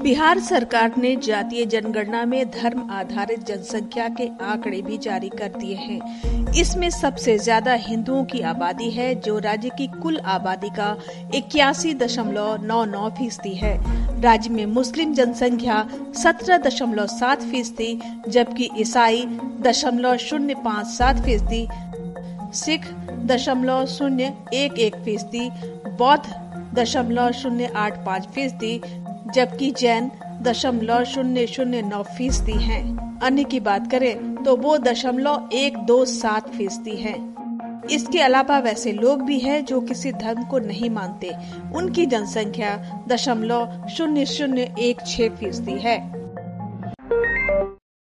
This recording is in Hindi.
बिहार सरकार ने जातीय जनगणना में धर्म आधारित जनसंख्या के आंकड़े भी जारी कर दिए हैं। इसमें सबसे ज़्यादा हिंदुओं की आबादी है, जो राज्य की कुल आबादी का इक्यासी दशमलव नौ नौ फ़ीसदी है। राज्य में मुस्लिम जनसंख्या सत्रह दशमलव सात फ़ीसदी, जबकि ईसाई दशमलव शून्य पाँच सात फ़ीसदी सिख दशमलव शून्य एक एक फ़ीसदी, बौद्ध दशमलव शून्य आठ पाँच फ़ीसदी, जबकि जैन दशमलव शून्य शून्य नौ फ़ीसदी है। अन्य की बात करें तो वो दशमलव एक दो सात फ़ीसदी है। इसके अलावा वैसे लोग भी हैं जो किसी धर्म को नहीं मानते। उनकी जनसंख्या दशमलव शून्य शून्य एक छह फ़ीसदी है।